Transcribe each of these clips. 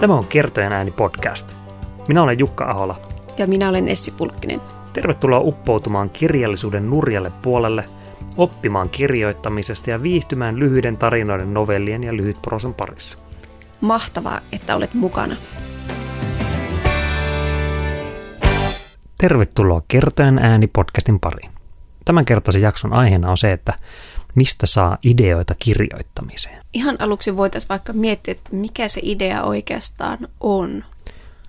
Tämä on Kertojen ääni podcast. Minä olen Jukka Ahola. Ja minä olen Essi Pulkkinen. Tervetuloa uppoutumaan kirjallisuuden nurjalle puolelle, oppimaan kirjoittamisesta ja viihtymään lyhyiden tarinoiden, novellien ja lyhytprosan parissa. Mahtavaa, että olet mukana. Tervetuloa Kertojen ääni podcastin pariin. Tämän kertaisen jakson aiheena on se, että mistä saa ideoita kirjoittamiseen. Ihan aluksi voitaisiin vaikka miettiä, että mikä se idea oikeastaan on.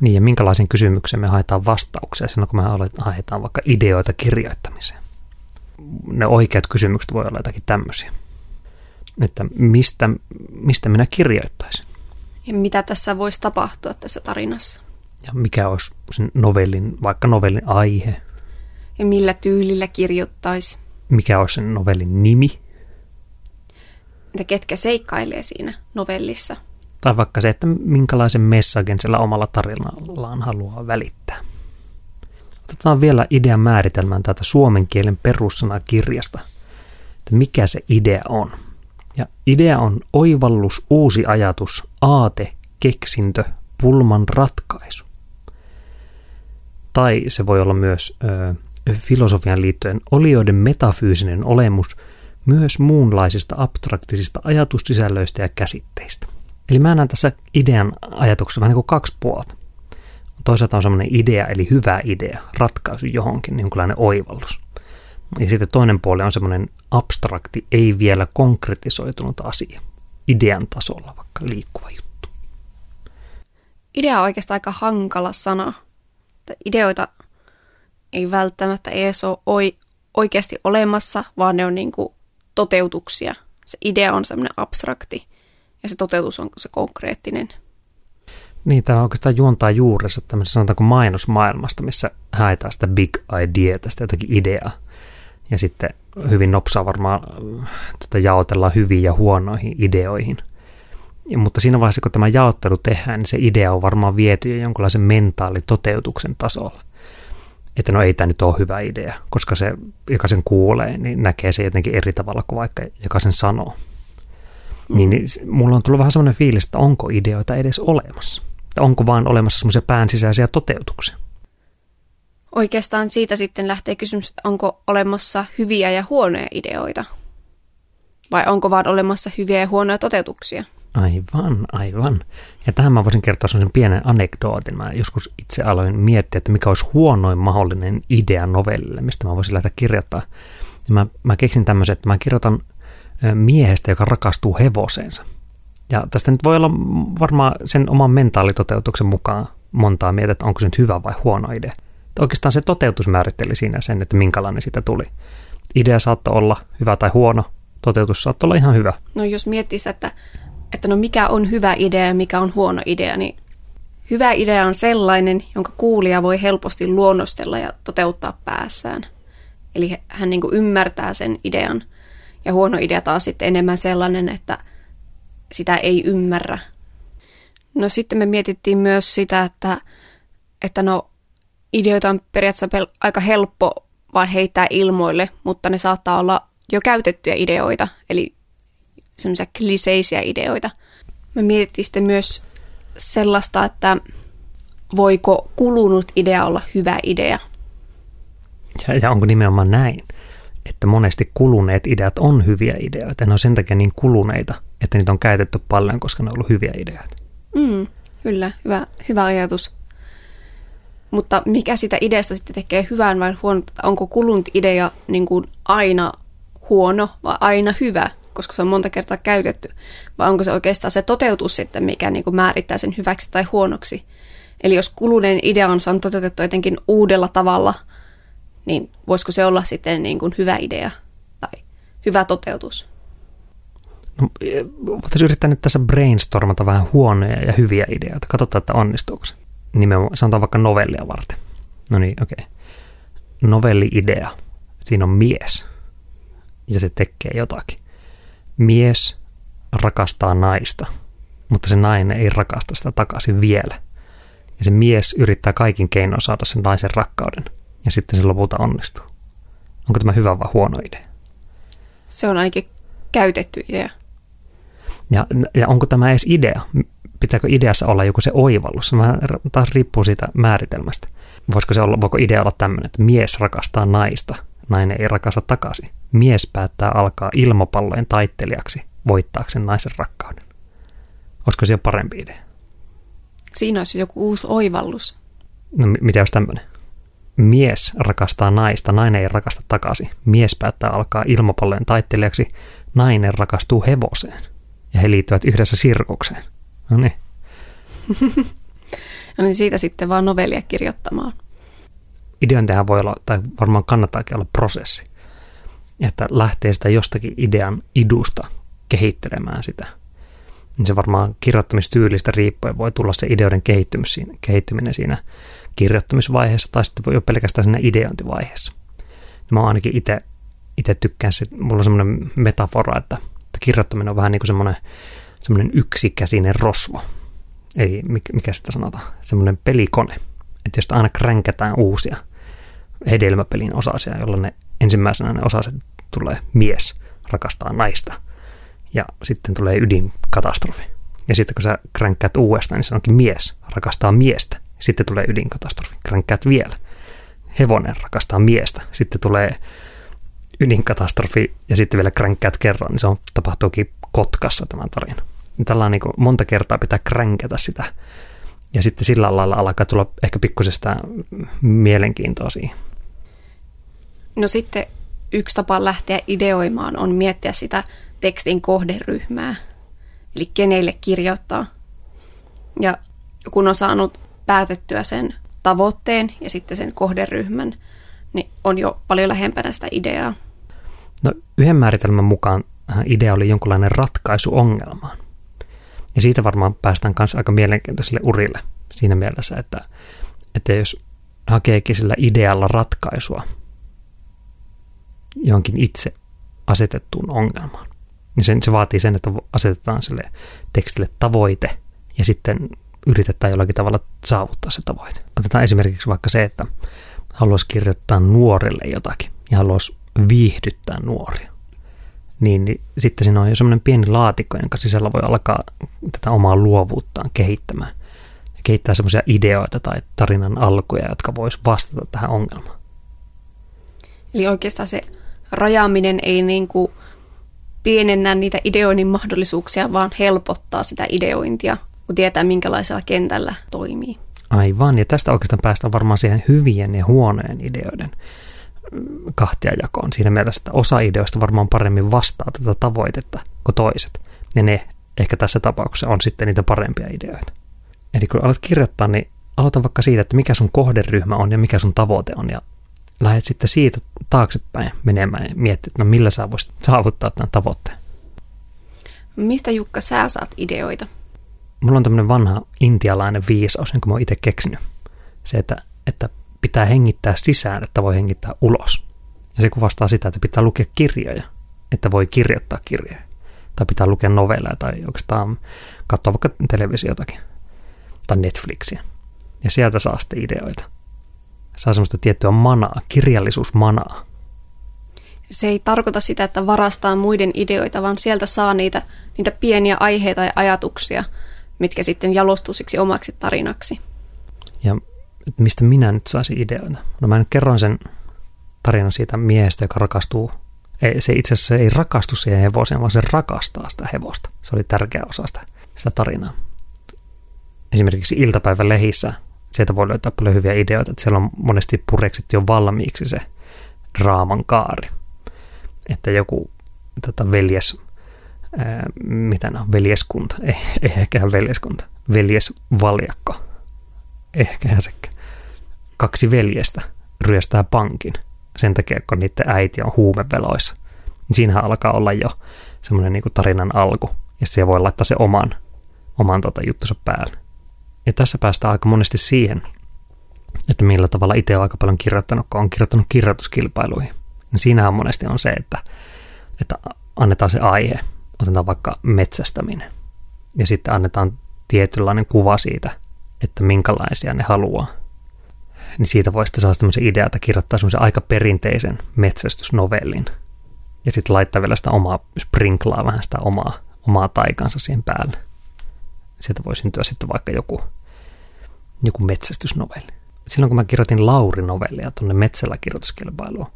Niin, ja minkälaisen kysymyksen me haetaan vastauksia silloin, kun me haetaan vaikka ideoita kirjoittamiseen. Ne oikeat kysymykset voi olla jotakin tämmöisiä. Että mistä, mistä minä kirjoittaisin? Ja mitä tässä voisi tapahtua tässä tarinassa? Ja mikä olisi sen novellin, vaikka novellin aihe? Ja millä tyylillä kirjoittaisi? Mikä olisi sen novellin nimi? Entä ketkä seikkailee siinä novellissa? Tai vaikka se, että minkälaisen messagen sillä omalla tarinallaan haluaa välittää. Otetaan vielä idean määritelmään täältä suomen kielen perussanakirjasta, että mikä se idea on. Ja idea on oivallus, uusi ajatus, aate, keksintö, pulman ratkaisu. Tai se voi olla myös ö, filosofian liittyen olioiden metafyysinen olemus – myös muunlaisista abstraktisista ajatussisällöistä ja käsitteistä. Eli mä näen tässä idean ajatuksessa vähän niin kuin kaksi puolta. Toisaalta on semmoinen idea, eli hyvä idea, ratkaisu johonkin, jonkinlainen oivallus. Ja sitten toinen puoli on semmoinen abstrakti, ei vielä konkretisoitunut asia, idean tasolla vaikka liikkuva juttu. Idea on oikeastaan aika hankala sana. Ideoita ei välttämättä edes ole oikeasti olemassa, vaan ne on niin kuin toteutuksia. Se idea on semmoinen abstrakti ja se toteutus on se konkreettinen. Niin, tämä oikeastaan juontaa juurensa tämmöisestä sanotaanko mainosmaailmasta, missä haetaan sitä big idea, tästä jotakin ideaa. Ja sitten hyvin nopsaa varmaan tota, jaotellaan hyviin ja huonoihin ideoihin. Ja, mutta siinä vaiheessa, kun tämä jaottelu tehdään, niin se idea on varmaan viety jo jonkinlaisen mentaalitoteutuksen tasolla että no ei tämä nyt ole hyvä idea, koska se, joka sen kuulee, niin näkee se jotenkin eri tavalla kuin vaikka joka sen sanoo. Mm. Niin, niin mulla on tullut vähän semmoinen fiilis, että onko ideoita edes olemassa? Tai onko vaan olemassa semmoisia pään sisäisiä toteutuksia? Oikeastaan siitä sitten lähtee kysymys, että onko olemassa hyviä ja huonoja ideoita? Vai onko vaan olemassa hyviä ja huonoja toteutuksia? Aivan, aivan. Ja tähän mä voisin kertoa sellaisen pienen anekdootin. Mä joskus itse aloin miettiä, että mikä olisi huonoin mahdollinen idea novellille, mistä mä voisin lähteä kirjoittaa. Ja mä, mä keksin tämmöisen, että mä kirjoitan miehestä, joka rakastuu hevoseensa. Ja tästä nyt voi olla varmaan sen oman mentaalitoteutuksen mukaan montaa mieltä, että onko se nyt hyvä vai huono idea. Että oikeastaan se toteutus määritteli siinä sen, että minkälainen siitä tuli. Idea saattoi olla hyvä tai huono, toteutus saattoi olla ihan hyvä. No jos miettii että että no mikä on hyvä idea ja mikä on huono idea, niin hyvä idea on sellainen, jonka kuulija voi helposti luonnostella ja toteuttaa päässään. Eli hän niin ymmärtää sen idean. Ja huono idea taas sitten enemmän sellainen, että sitä ei ymmärrä. No sitten me mietittiin myös sitä, että, että no ideoita on periaatteessa aika helppo vaan heittää ilmoille, mutta ne saattaa olla jo käytettyjä ideoita, eli semmoisia kliseisiä ideoita. Me mietittiin sitten myös sellaista, että voiko kulunut idea olla hyvä idea. Ja, ja onko nimenomaan näin, että monesti kuluneet ideat on hyviä ideoita. Ne on sen takia niin kuluneita, että niitä on käytetty paljon, koska ne on ollut hyviä ideoita. Mm, kyllä, hyvä, hyvä ajatus. Mutta mikä sitä ideasta sitten tekee hyvän vai huono, onko kulunut idea niin kuin aina huono vai aina hyvä? Koska se on monta kertaa käytetty, vai onko se oikeastaan se toteutus sitten, mikä niin kuin määrittää sen hyväksi tai huonoksi. Eli jos kuluneen idea on toteutettu jotenkin uudella tavalla, niin voisiko se olla sitten niin kuin hyvä idea tai hyvä toteutus? No, voitaisiin yrittää nyt tässä brainstormata vähän huonoja ja hyviä ideoita. Katsotaan, että onnistuuko se. Nimenomaan, sanotaan vaikka novellia varten. No niin, okei. Okay. Novelli-idea. Siinä on mies. Ja se tekee jotakin mies rakastaa naista, mutta se nainen ei rakasta sitä takaisin vielä. Ja se mies yrittää kaikin keinoin saada sen naisen rakkauden, ja sitten se lopulta onnistuu. Onko tämä hyvä vai huono idea? Se on ainakin käytetty idea. Ja, ja onko tämä edes idea? pitääkö ideassa olla joku se oivallus? Vähän taas riippuu siitä määritelmästä. Voisiko se olla, voiko idea olla tämmöinen, että mies rakastaa naista, nainen ei rakasta takaisin. Mies päättää alkaa ilmapallojen taittelijaksi voittaakseen naisen rakkauden. Olisiko siellä parempi idea? Siinä olisi joku uusi oivallus. No mitä jos tämmöinen? Mies rakastaa naista, nainen ei rakasta takaisin. Mies päättää alkaa ilmapallojen taittelijaksi, nainen rakastuu hevoseen. Ja he liittyvät yhdessä sirkukseen. No niin. no niin siitä sitten vaan novellia kirjoittamaan. Ideointihan voi olla, tai varmaan kannattaakin olla prosessi. Että lähtee sitä jostakin idean idusta kehittelemään sitä. Niin se varmaan kirjoittamistyylistä riippuen voi tulla se ideoiden kehittyminen siinä kirjoittamisvaiheessa tai sitten voi jo pelkästään siinä ideointivaiheessa. Mä ainakin itse tykkään, se, mulla on semmoinen metafora, että, että kirjoittaminen on vähän niin kuin semmoinen, semmoinen yksikäsinen rosvo. Eli mikä sitä sanotaan, semmoinen pelikone. Että jos aina kränkätään uusia hedelmäpelin osasia, jolloin ne ensimmäisenä ne osaset tulee mies rakastaa naista ja sitten tulee ydinkatastrofi. Ja sitten kun sä kränkkäät uudestaan, niin se onkin mies rakastaa miestä. Sitten tulee ydinkatastrofi. Kränkkäät vielä. Hevonen rakastaa miestä. Sitten tulee ydinkatastrofi ja sitten vielä kränkkäät kerran, niin se on, tapahtuukin Kotkassa tämä tarina. Tällä niin monta kertaa pitää kränkätä sitä. Ja sitten sillä lailla alkaa tulla ehkä pikkusesta mielenkiintoa siihen. No sitten yksi tapa lähteä ideoimaan on miettiä sitä tekstin kohderyhmää, eli kenelle kirjoittaa. Ja kun on saanut päätettyä sen tavoitteen ja sitten sen kohderyhmän, niin on jo paljon lähempänä sitä ideaa. No yhden määritelmän mukaan idea oli jonkinlainen ratkaisu ongelmaan. Ja siitä varmaan päästään kanssa aika mielenkiintoiselle urille siinä mielessä, että, että jos hakeekin sillä idealla ratkaisua johonkin itse asetettuun ongelmaan, niin sen, se vaatii sen, että asetetaan sille tekstille tavoite ja sitten yritetään jollakin tavalla saavuttaa se tavoite. Otetaan esimerkiksi vaikka se, että haluaisi kirjoittaa nuorille jotakin ja haluaisi viihdyttää nuoria. Niin, sitten siinä on jo semmoinen pieni laatikko, jonka sisällä voi alkaa tätä omaa luovuuttaan kehittämään. Ja kehittää semmoisia ideoita tai tarinan alkuja, jotka vois vastata tähän ongelmaan. Eli oikeastaan se rajaaminen ei niin kuin pienennä niitä ideoinnin mahdollisuuksia, vaan helpottaa sitä ideointia, kun tietää minkälaisella kentällä toimii. Aivan, ja tästä oikeastaan päästään varmaan siihen hyvien ja huonojen ideoiden kahtiajakoon siinä mielessä, että osa ideoista varmaan paremmin vastaa tätä tavoitetta kuin toiset. Ja ne ehkä tässä tapauksessa on sitten niitä parempia ideoita. Eli kun alat kirjoittaa, niin aloita vaikka siitä, että mikä sun kohderyhmä on ja mikä sun tavoite on ja lähdet sitten siitä taaksepäin menemään ja miettiä, että no millä sä voisit saavuttaa tämän tavoitteen. Mistä Jukka sä saat ideoita? Mulla on tämmöinen vanha intialainen viisaus, jonka mä oon itse keksinyt. Se, että, että pitää hengittää sisään, että voi hengittää ulos. Ja se kuvastaa sitä, että pitää lukea kirjoja, että voi kirjoittaa kirjoja. Tai pitää lukea novelleja tai oikeastaan katsoa vaikka televisiotakin tai Netflixiä. Ja sieltä saa sitten ideoita. Saa semmoista tiettyä manaa, kirjallisuusmanaa. Se ei tarkoita sitä, että varastaa muiden ideoita, vaan sieltä saa niitä, niitä pieniä aiheita ja ajatuksia, mitkä sitten jalostusiksi omaksi tarinaksi. Ja että mistä minä nyt saisin ideoita. No mä nyt kerroin sen tarinan siitä miehestä, joka rakastuu. Ei, se itse asiassa ei rakastu siihen hevoseen, vaan se rakastaa sitä hevosta. Se oli tärkeä osa sitä, sitä tarinaa. Esimerkiksi iltapäivän lehissä sieltä voi löytää paljon hyviä ideoita, että siellä on monesti pureksittu jo valmiiksi se draaman kaari. Että joku tota, veljes, ää, mitä on, veljeskunta, ei, ei ehkä veljeskunta, veljesvaljakko, ehkä sekään kaksi veljestä ryöstää pankin sen takia, kun niiden äiti on huumeveloissa. Niin siinähän alkaa olla jo semmoinen niin tarinan alku, ja siellä voi laittaa se oman, oman tota juttunsa päälle. Ja tässä päästään aika monesti siihen, että millä tavalla itse on aika paljon kirjoittanut, kun on kirjoittanut kirjoituskilpailuihin. Niin siinähän monesti on se, että, että annetaan se aihe, otetaan vaikka metsästäminen, ja sitten annetaan tietynlainen kuva siitä, että minkälaisia ne haluaa niin siitä voi sitten saada semmoisen idea, että kirjoittaa semmoisen aika perinteisen metsästysnovellin. Ja sitten laittaa vielä sitä omaa, sprinklaa vähän sitä omaa, omaa taikansa siihen päälle. sieltä voi syntyä sitten vaikka joku, joku metsästysnovelli. Silloin kun mä kirjoitin Lauri-novellia tuonne Metsällä kirjoituskilpailuun,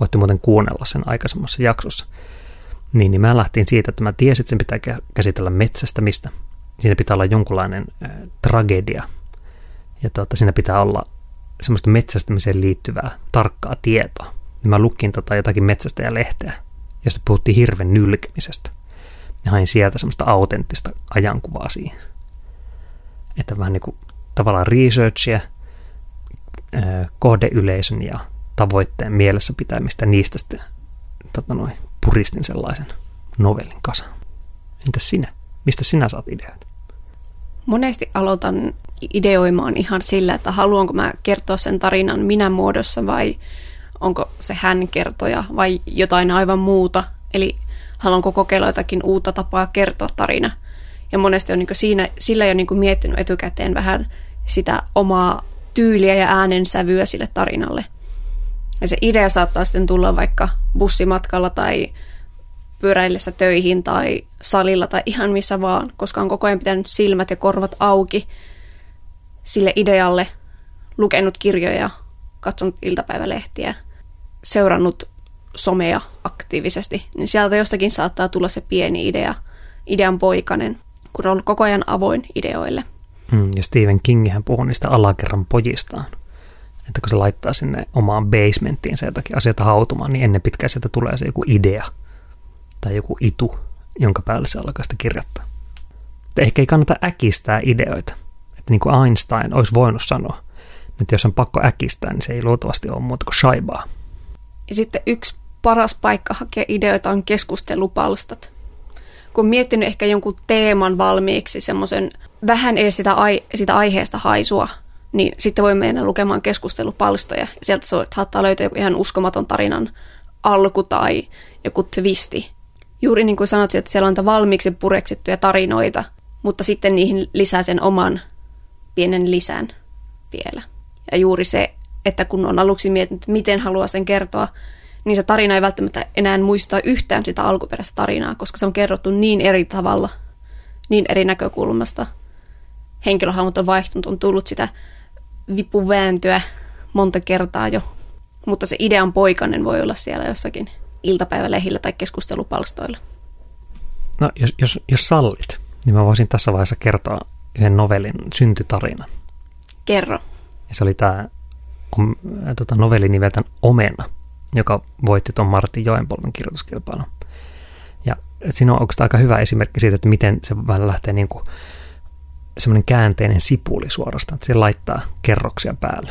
voitte muuten kuunnella sen aikaisemmassa jaksossa, niin, niin mä lähtin siitä, että mä tiesin, että sen pitää käsitellä metsästämistä. Siinä pitää olla jonkunlainen äh, tragedia. Ja tuota, siinä pitää olla semmoista metsästämiseen liittyvää tarkkaa tietoa. Ja mä lukin tota jotakin metsästäjälehteä, josta puhuttiin hirven nylkemisestä. Ja hain sieltä semmoista autenttista ajankuvaa siihen. Että vähän niin kuin tavallaan researchia, kohdeyleisön ja tavoitteen mielessä pitämistä, niistä sitten tota noin, puristin sellaisen novellin kasa. Entäs sinä? Mistä sinä saat ideoita? Monesti aloitan ideoimaan ihan sillä, että haluanko mä kertoa sen tarinan minä muodossa vai onko se hän kertoja vai jotain aivan muuta. Eli haluanko kokeilla jotakin uutta tapaa kertoa tarina. Ja monesti on niin siinä, sillä jo niin miettinyt etukäteen vähän sitä omaa tyyliä ja äänensävyä sille tarinalle. Ja se idea saattaa sitten tulla vaikka bussimatkalla tai pyöräillessä töihin tai salilla tai ihan missä vaan, koska on koko ajan pitänyt silmät ja korvat auki sille idealle, lukenut kirjoja, katsonut iltapäivälehtiä, seurannut somea aktiivisesti, niin sieltä jostakin saattaa tulla se pieni idea, idean poikanen, kun on ollut koko ajan avoin ideoille. Mm, ja Stephen King puhuu niistä alakerran pojistaan. Että kun se laittaa sinne omaan basementtiin se jotakin asioita hautumaan, niin ennen pitkään sieltä tulee se joku idea tai joku itu, jonka päälle se alkaa sitä kirjoittaa. Että ehkä ei kannata äkistää ideoita. Niin kuin Einstein olisi voinut sanoa, että jos on pakko äkistää, niin se ei luultavasti ole muuta kuin shaibaa. Ja sitten yksi paras paikka hakea ideoita on keskustelupalstat. Kun miettinyt ehkä jonkun teeman valmiiksi, semmoisen vähän edes sitä, ai, sitä aiheesta haisua, niin sitten voi mennä lukemaan keskustelupalstoja. Ja sieltä saattaa löytää joku ihan uskomaton tarinan alku tai joku twisti. Juuri niin kuin sanot, että siellä on valmiiksi pureksittuja tarinoita, mutta sitten niihin lisää sen oman pienen lisän vielä. Ja juuri se, että kun on aluksi miettinyt, miten haluaa sen kertoa, niin se tarina ei välttämättä enää muista yhtään sitä alkuperäistä tarinaa, koska se on kerrottu niin eri tavalla, niin eri näkökulmasta. Henkilöhahmot on vaihtunut, on tullut sitä vipuvääntöä monta kertaa jo, mutta se idean poikanen voi olla siellä jossakin iltapäivälehillä tai keskustelupalstoilla. No, jos, jos, jos sallit, niin mä voisin tässä vaiheessa kertoa yhden novellin syntytarinan. Kerro. Ja se oli tämä on, tota, novelli nimeltään Omena, joka voitti tuon Martin Joenpolven kirjoituskilpailun. Ja siinä on oikeastaan aika hyvä esimerkki siitä, että miten se vähän lähtee niin kuin semmoinen käänteinen sipuli suorastaan, että se laittaa kerroksia päälle.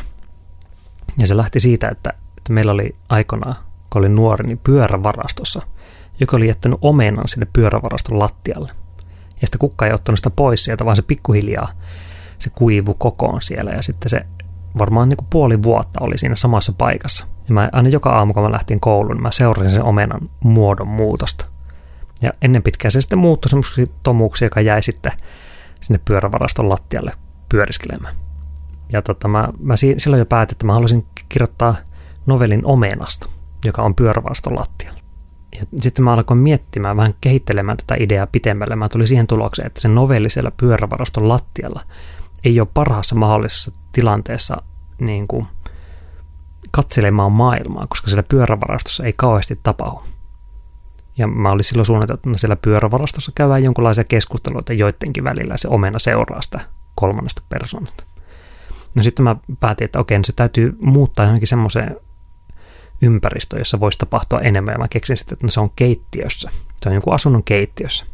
Ja se lähti siitä, että, että meillä oli aikanaan, kun oli nuori, niin pyörävarastossa, joka oli jättänyt omenan sinne pyörävaraston lattialle. Ja sitten kukka ei ottanut sitä pois sieltä, vaan se pikkuhiljaa se kuivu kokoon siellä ja sitten se varmaan niin kuin puoli vuotta oli siinä samassa paikassa. Ja mä aina joka aamu, kun mä lähtin kouluun, niin mä seurasin sen omenan muodon muutosta. Ja ennen pitkään se sitten muuttui semmoiseksi tomuksi, joka jäi sitten sinne pyörävaraston lattialle pyöriskelemään. Ja tota, mä, mä silloin jo päätin, että mä haluaisin kirjoittaa novelin omenasta, joka on pyörävaraston lattialla. Ja sitten mä alkoin miettimään, vähän kehittelemään tätä ideaa pitemmälle. Mä tulin siihen tulokseen, että se novelli siellä pyörävaraston lattialla ei ole parhaassa mahdollisessa tilanteessa niin kuin katselemaan maailmaa, koska siellä pyörävarastossa ei kauheasti tapahdu. Ja mä olin silloin suunniteltu, että siellä pyörävarastossa käydään jonkinlaisia keskusteluita joidenkin välillä se omena seuraa sitä kolmannesta persoonasta. No sitten mä päätin, että okei, no se täytyy muuttaa johonkin semmoiseen ympäristöön, jossa voisi tapahtua enemmän. Ja mä keksin sitten, että no se on keittiössä. Se on jonkun asunnon keittiössä.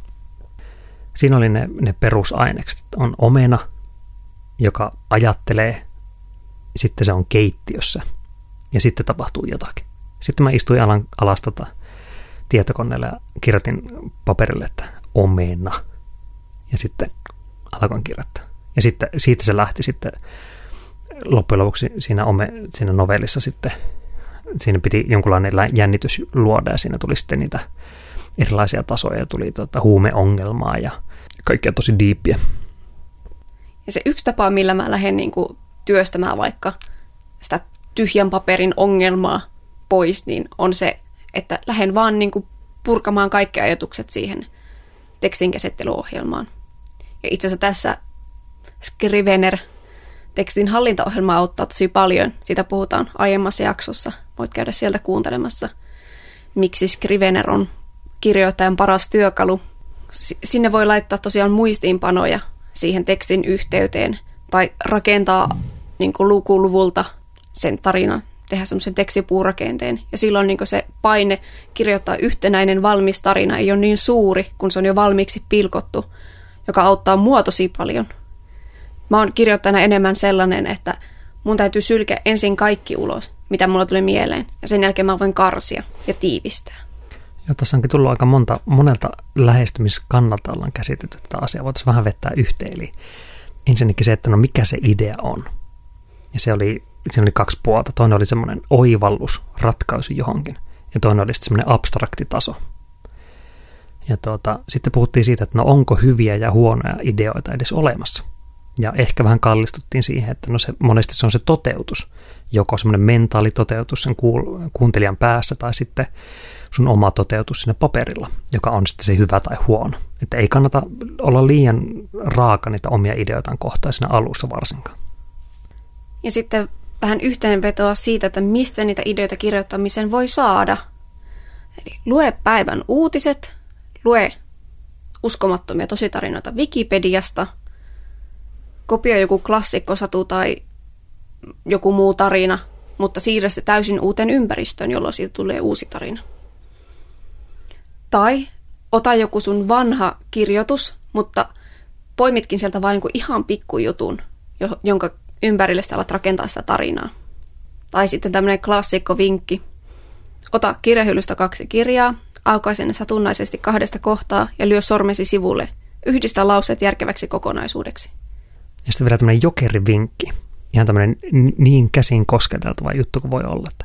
Siinä oli ne, ne perusainekset. On omena, joka ajattelee, sitten se on keittiössä ja sitten tapahtuu jotakin. Sitten mä istuin alan, alas tota, tietokoneelle ja kirjoitin paperille, että omena. Ja sitten alkoin kirjoittaa. Ja sitten siitä se lähti sitten loppujen lopuksi siinä, ome, siinä novellissa sitten, siinä piti jonkunlainen jännitys luoda ja siinä tuli sitten niitä erilaisia tasoja, tuli tuota huumeongelmaa ja kaikkea tosi diippiä. Ja se yksi tapa, millä mä lähden niin kuin työstämään vaikka sitä tyhjän paperin ongelmaa pois, niin on se, että lähden vaan niin kuin purkamaan kaikki ajatukset siihen tekstinkäsittelyohjelmaan. Ja itse asiassa tässä Scrivener tekstin hallintaohjelma auttaa tosi paljon. Siitä puhutaan aiemmassa jaksossa. Voit käydä sieltä kuuntelemassa, miksi Scrivener on kirjoittajan paras työkalu. Sinne voi laittaa tosiaan muistiinpanoja siihen tekstin yhteyteen tai rakentaa niin kuin lukuluvulta sen tarinan, tehdä semmoisen tekstipuurakenteen. Ja silloin niin se paine kirjoittaa yhtenäinen valmis tarina ei ole niin suuri, kun se on jo valmiiksi pilkottu, joka auttaa mua tosi paljon. Mä oon kirjoittajana enemmän sellainen, että mun täytyy sylkeä ensin kaikki ulos, mitä mulla tulee mieleen, ja sen jälkeen mä voin karsia ja tiivistää. Joo, tässä onkin tullut aika monta, monelta lähestymiskannalta ollaan käsitetty tätä asiaa. Voitaisiin vähän vettää yhteen. Eli ensinnäkin se, että no mikä se idea on. Ja se oli, siinä oli kaksi puolta. Toinen oli semmoinen oivallus, ratkaisu johonkin. Ja toinen oli sitten semmoinen abstrakti taso. Ja tuota, sitten puhuttiin siitä, että no onko hyviä ja huonoja ideoita edes olemassa. Ja ehkä vähän kallistuttiin siihen, että no se, monesti se on se toteutus. Joko semmoinen mentaalitoteutus sen kuul- kuuntelijan päässä tai sitten sun oma toteutus sinne paperilla, joka on sitten se hyvä tai huono. Että ei kannata olla liian raaka niitä omia ideoitaan kohtaan siinä alussa varsinkaan. Ja sitten vähän yhteenvetoa siitä, että mistä niitä ideoita kirjoittamisen voi saada. Eli lue päivän uutiset, lue uskomattomia tositarinoita Wikipediasta, kopioi joku klassikkosatu tai joku muu tarina, mutta siirrä se täysin uuteen ympäristöön, jolloin siitä tulee uusi tarina. Tai ota joku sun vanha kirjoitus, mutta poimitkin sieltä vain jonkun ihan pikkujutun, jonka ympärille sä alat rakentaa sitä tarinaa. Tai sitten tämmöinen klassikko vinkki. Ota kirjahyllystä kaksi kirjaa, aukaise ne satunnaisesti kahdesta kohtaa ja lyö sormesi sivulle. Yhdistä lauseet järkeväksi kokonaisuudeksi. Ja sitten vielä tämmöinen jokerivinkki. Ihan tämmöinen niin käsin kosketeltava juttu kuin voi olla, että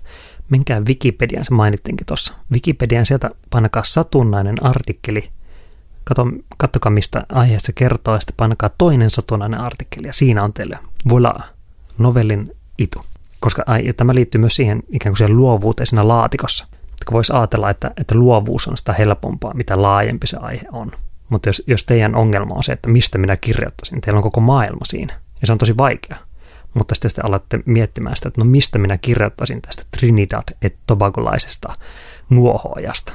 menkää Wikipediaan, se mainittiinkin tuossa. Wikipedian sieltä painakaa satunnainen artikkeli, Kato, kattokaa mistä aiheesta kertoo, ja sitten painakaa toinen satunnainen artikkeli, ja siinä on teille voilà, novellin itu. Koska ai, tämä liittyy myös siihen ikään kuin siihen luovuuteen siinä laatikossa. Että voisi ajatella, että, että luovuus on sitä helpompaa, mitä laajempi se aihe on. Mutta jos, jos teidän ongelma on se, että mistä minä kirjoittaisin, teillä on koko maailma siinä, ja se on tosi vaikea. Mutta sitten jos te alatte miettimään sitä, että no mistä minä kirjoittaisin tästä Trinidad et Tobagolaisesta nuohoajasta,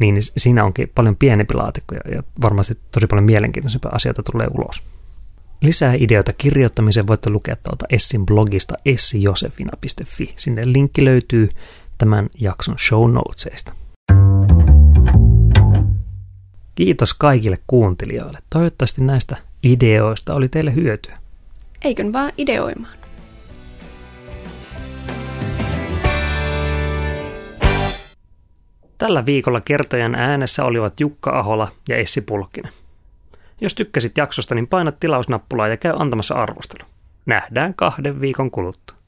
niin siinä onkin paljon pienempi laatikko ja varmasti tosi paljon mielenkiintoisempia asioita tulee ulos. Lisää ideoita kirjoittamiseen voitte lukea tuolta Essin blogista essijosefina.fi. Sinne linkki löytyy tämän jakson show notesista. Kiitos kaikille kuuntelijoille. Toivottavasti näistä ideoista oli teille hyötyä. Eikön vaan ideoimaan. Tällä viikolla kertojan äänessä olivat Jukka Ahola ja Essi Pulkkinen. Jos tykkäsit jaksosta, niin paina tilausnappulaa ja käy antamassa arvostelu. Nähdään kahden viikon kuluttua.